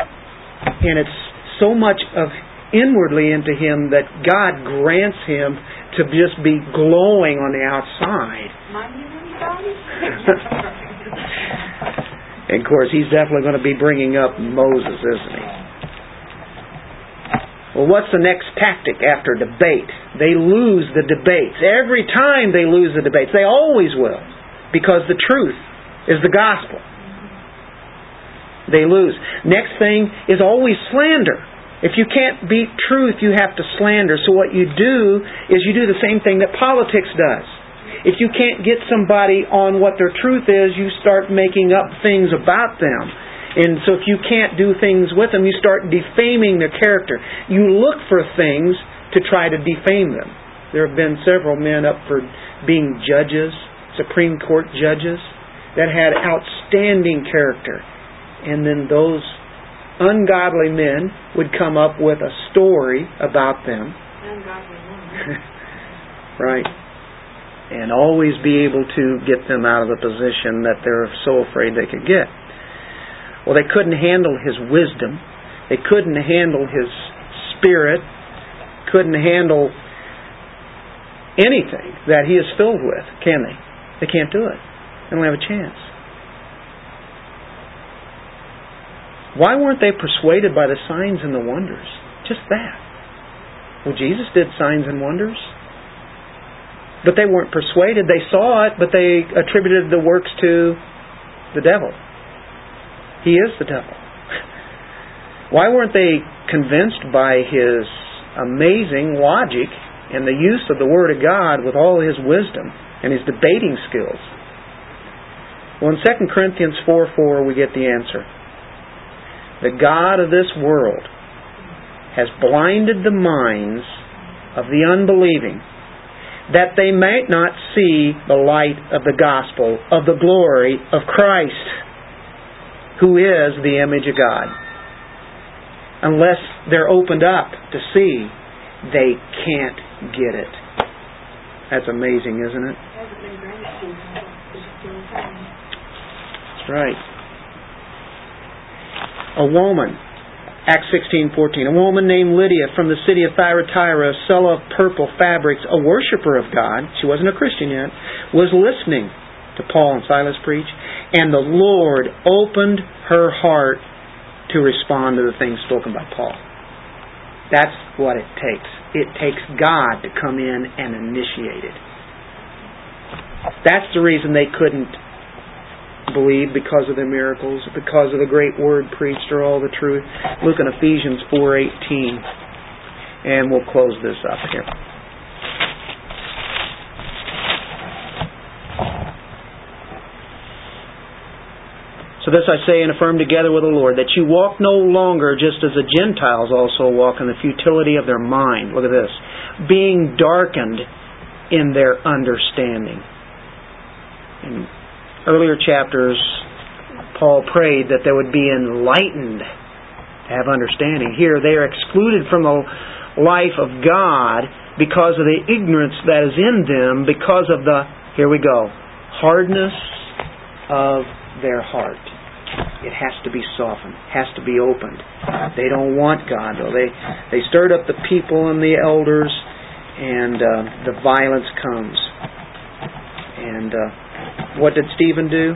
And it's so much of inwardly into him that God grants him to just be glowing on the outside. and of course, he's definitely going to be bringing up Moses, isn't he? Well, what's the next tactic after debate? they lose the debates. Every time they lose the debates. They always will. Because the truth is the gospel. They lose. Next thing is always slander. If you can't beat truth, you have to slander. So what you do is you do the same thing that politics does. If you can't get somebody on what their truth is, you start making up things about them. And so if you can't do things with them, you start defaming their character. You look for things to try to defame them. There have been several men up for being judges, Supreme Court judges, that had outstanding character. And then those ungodly men would come up with a story about them. Ungodly woman. right. And always be able to get them out of the position that they're so afraid they could get. Well, they couldn't handle his wisdom. They couldn't handle his spirit. Couldn't handle anything that he is filled with, can they? They can't do it. They don't have a chance. Why weren't they persuaded by the signs and the wonders? Just that. Well, Jesus did signs and wonders. But they weren't persuaded. They saw it, but they attributed the works to the devil. He is the devil. Why weren't they convinced by his amazing logic and the use of the Word of God with all his wisdom and his debating skills? Well, in 2 Corinthians 4 4, we get the answer. The God of this world has blinded the minds of the unbelieving that they might not see the light of the gospel of the glory of Christ, who is the image of God. Unless they're opened up to see, they can't get it. That's amazing, isn't it? That's right. A woman, Acts 16:14, a woman named Lydia from the city of Thyatira, a seller of purple fabrics, a worshiper of God, she wasn't a Christian yet, was listening to Paul and Silas preach, and the Lord opened her heart to respond to the things spoken by Paul. That's what it takes. It takes God to come in and initiate it. That's the reason they couldn't believe because of the miracles, because of the great word preached or all the truth. Look in Ephesians 4:18 and we'll close this up here. So this I say and affirm together with the Lord, that you walk no longer just as the Gentiles also walk in the futility of their mind. Look at this. Being darkened in their understanding. In earlier chapters, Paul prayed that they would be enlightened to have understanding. Here, they are excluded from the life of God because of the ignorance that is in them, because of the, here we go, hardness of their heart. It has to be softened, has to be opened. They don't want God though. They they stirred up the people and the elders, and uh, the violence comes. And uh, what did Stephen do?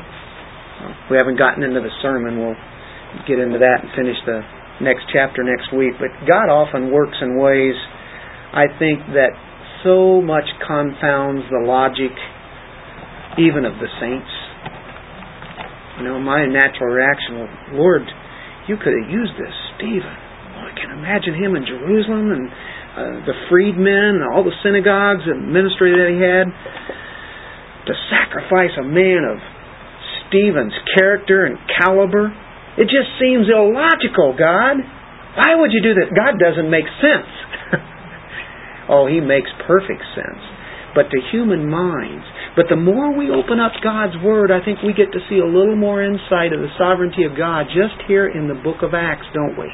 We haven't gotten into the sermon. We'll get into that and finish the next chapter next week. But God often works in ways, I think, that so much confounds the logic even of the saints. You know, my natural reaction was, Lord, you could have used this, Stephen. Oh, I can imagine him in Jerusalem and uh, the freedmen and all the synagogues and ministry that he had. To sacrifice a man of Stephen's character and caliber, it just seems illogical, God. Why would you do that? God doesn't make sense. oh, he makes perfect sense. But to human minds, but the more we open up God's Word, I think we get to see a little more insight of the sovereignty of God just here in the book of Acts, don't we?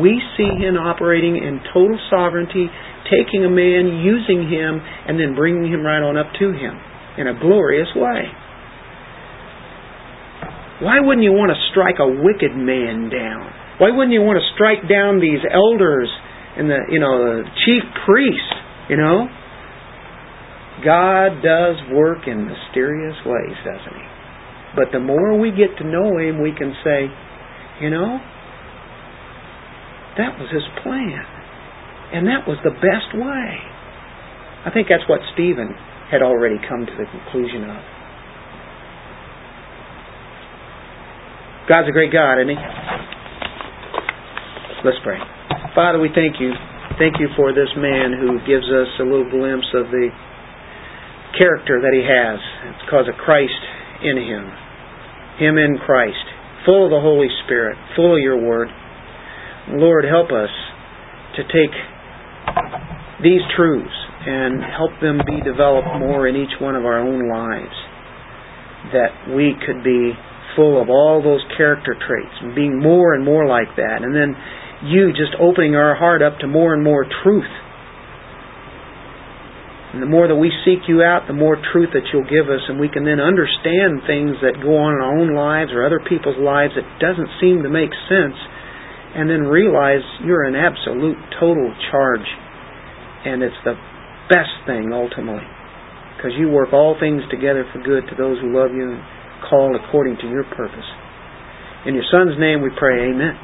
We see Him operating in total sovereignty, taking a man, using him, and then bringing him right on up to Him in a glorious way. Why wouldn't you want to strike a wicked man down? Why wouldn't you want to strike down these elders and the you know the chief priests? You know, God does work in mysterious ways, doesn't He? But the more we get to know Him, we can say, you know, that was His plan. And that was the best way. I think that's what Stephen had already come to the conclusion of. God's a great God, isn't He? Let's pray. Father, we thank you. Thank you for this man who gives us a little glimpse of the character that he has. It's because of Christ in him. Him in Christ. Full of the Holy Spirit. Full of your word. Lord, help us to take these truths and help them be developed more in each one of our own lives. That we could be full of all those character traits and being more and more like that. And then you just opening our heart up to more and more truth. And the more that we seek you out, the more truth that you'll give us, and we can then understand things that go on in our own lives or other people's lives that doesn't seem to make sense, and then realize you're in absolute total charge. And it's the best thing ultimately. Because you work all things together for good to those who love you and call according to your purpose. In your Son's name we pray, Amen.